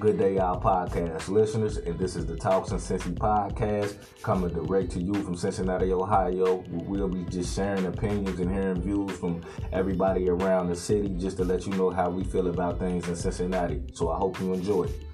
Good day, y'all podcast listeners, and this is the Talks and Cincy podcast coming direct to you from Cincinnati, Ohio. We'll be just sharing opinions and hearing views from everybody around the city just to let you know how we feel about things in Cincinnati. So I hope you enjoy it.